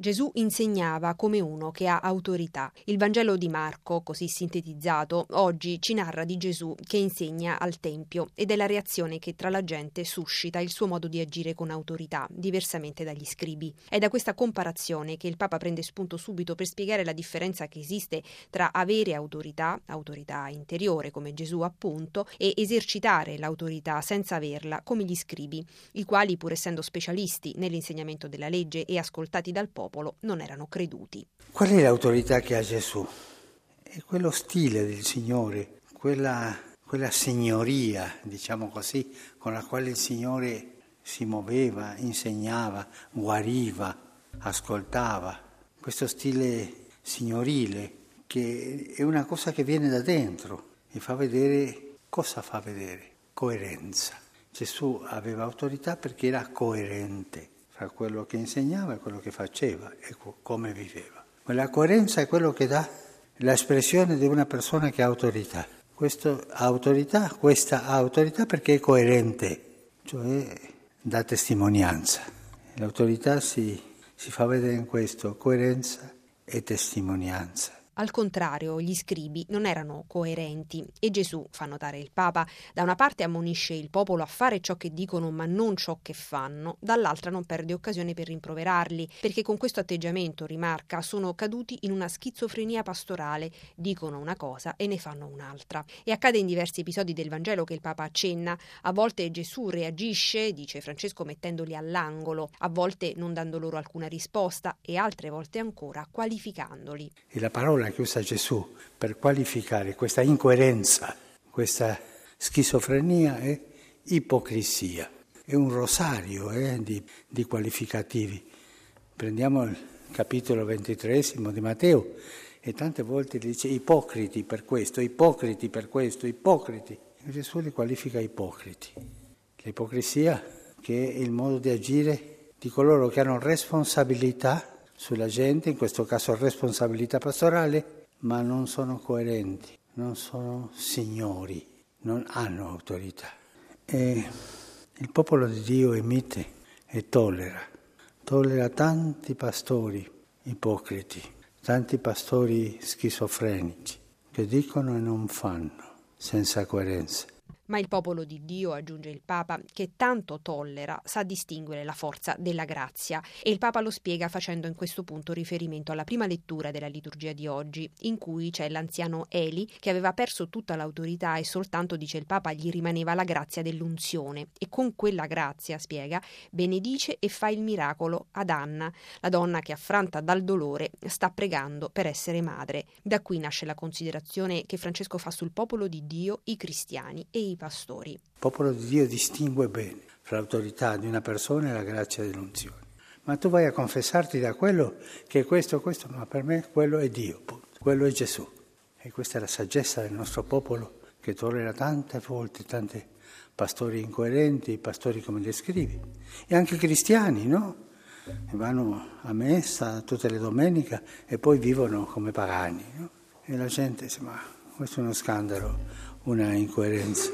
Gesù insegnava come uno che ha autorità. Il Vangelo di Marco, così sintetizzato, oggi ci narra di Gesù che insegna al Tempio ed è la reazione che tra la gente suscita il suo modo di agire con autorità, diversamente dagli scribi. È da questa comparazione che il Papa prende spunto subito per spiegare la differenza che esiste tra avere autorità, autorità interiore come Gesù appunto, e esercitare l'autorità senza averla come gli scribi, i quali pur essendo specialisti nell'insegnamento della legge e ascoltati dal popolo, popolo non erano creduti. Qual è l'autorità che ha Gesù? È quello stile del Signore, quella, quella signoria, diciamo così, con la quale il Signore si muoveva, insegnava, guariva, ascoltava. Questo stile signorile che è una cosa che viene da dentro e fa vedere cosa fa vedere? Coerenza. Gesù aveva autorità perché era coerente fra quello che insegnava e quello che faceva e come viveva. La coerenza è quello che dà l'espressione di una persona che ha autorità. Questa autorità, questa autorità perché è coerente, cioè dà testimonianza. L'autorità si, si fa vedere in questo, coerenza e testimonianza. Al contrario, gli scribi non erano coerenti e Gesù, fa notare il Papa, da una parte ammonisce il popolo a fare ciò che dicono ma non ciò che fanno, dall'altra non perde occasione per rimproverarli, perché con questo atteggiamento, rimarca, sono caduti in una schizofrenia pastorale, dicono una cosa e ne fanno un'altra. E accade in diversi episodi del Vangelo che il Papa accenna, a volte Gesù reagisce, dice Francesco, mettendoli all'angolo, a volte non dando loro alcuna risposta e altre volte ancora qualificandoli. E la parola che usa Gesù per qualificare questa incoerenza, questa schizofrenia è ipocrisia. È un rosario eh, di, di qualificativi. Prendiamo il capitolo ventitresimo di Matteo e tante volte dice ipocriti per questo, ipocriti per questo, ipocriti. Gesù li qualifica ipocriti. L'ipocrisia che è il modo di agire di coloro che hanno responsabilità sulla gente, in questo caso responsabilità pastorale, ma non sono coerenti, non sono signori, non hanno autorità. E il popolo di Dio è mite e tollera, tollera tanti pastori ipocriti, tanti pastori schizofrenici che dicono e non fanno senza coerenza. Ma il popolo di Dio, aggiunge il Papa, che tanto tollera, sa distinguere la forza della grazia. E il Papa lo spiega facendo in questo punto riferimento alla prima lettura della liturgia di oggi, in cui c'è l'anziano Eli che aveva perso tutta l'autorità e soltanto, dice il Papa, gli rimaneva la grazia dell'unzione. E con quella grazia, spiega, benedice e fa il miracolo ad Anna, la donna che affranta dal dolore sta pregando per essere madre. Da qui nasce la considerazione che Francesco fa sul popolo di Dio, i cristiani e i pastori. Il popolo di Dio distingue bene fra l'autorità di una persona e la grazia dell'unzione. Ma tu vai a confessarti da quello che è questo, questo, ma per me quello è Dio, quello è Gesù. E questa è la saggezza del nostro popolo che tollera tante volte, tanti pastori incoerenti, pastori come descrivi, e anche cristiani, no? vanno a messa tutte le domeniche e poi vivono come pagani. No? E la gente dice, ma questo è uno scandalo, una incoerenza.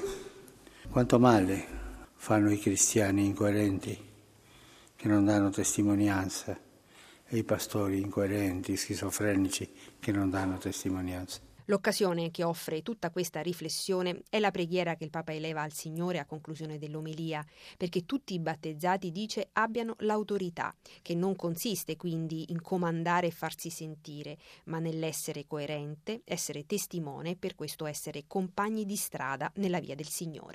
Quanto male fanno i cristiani incoerenti che non danno testimonianza e i pastori incoerenti, schizofrenici che non danno testimonianza. L'occasione che offre tutta questa riflessione è la preghiera che il Papa eleva al Signore a conclusione dell'omelia, perché tutti i battezzati, dice, abbiano l'autorità, che non consiste quindi in comandare e farsi sentire, ma nell'essere coerente, essere testimone e per questo essere compagni di strada nella via del Signore.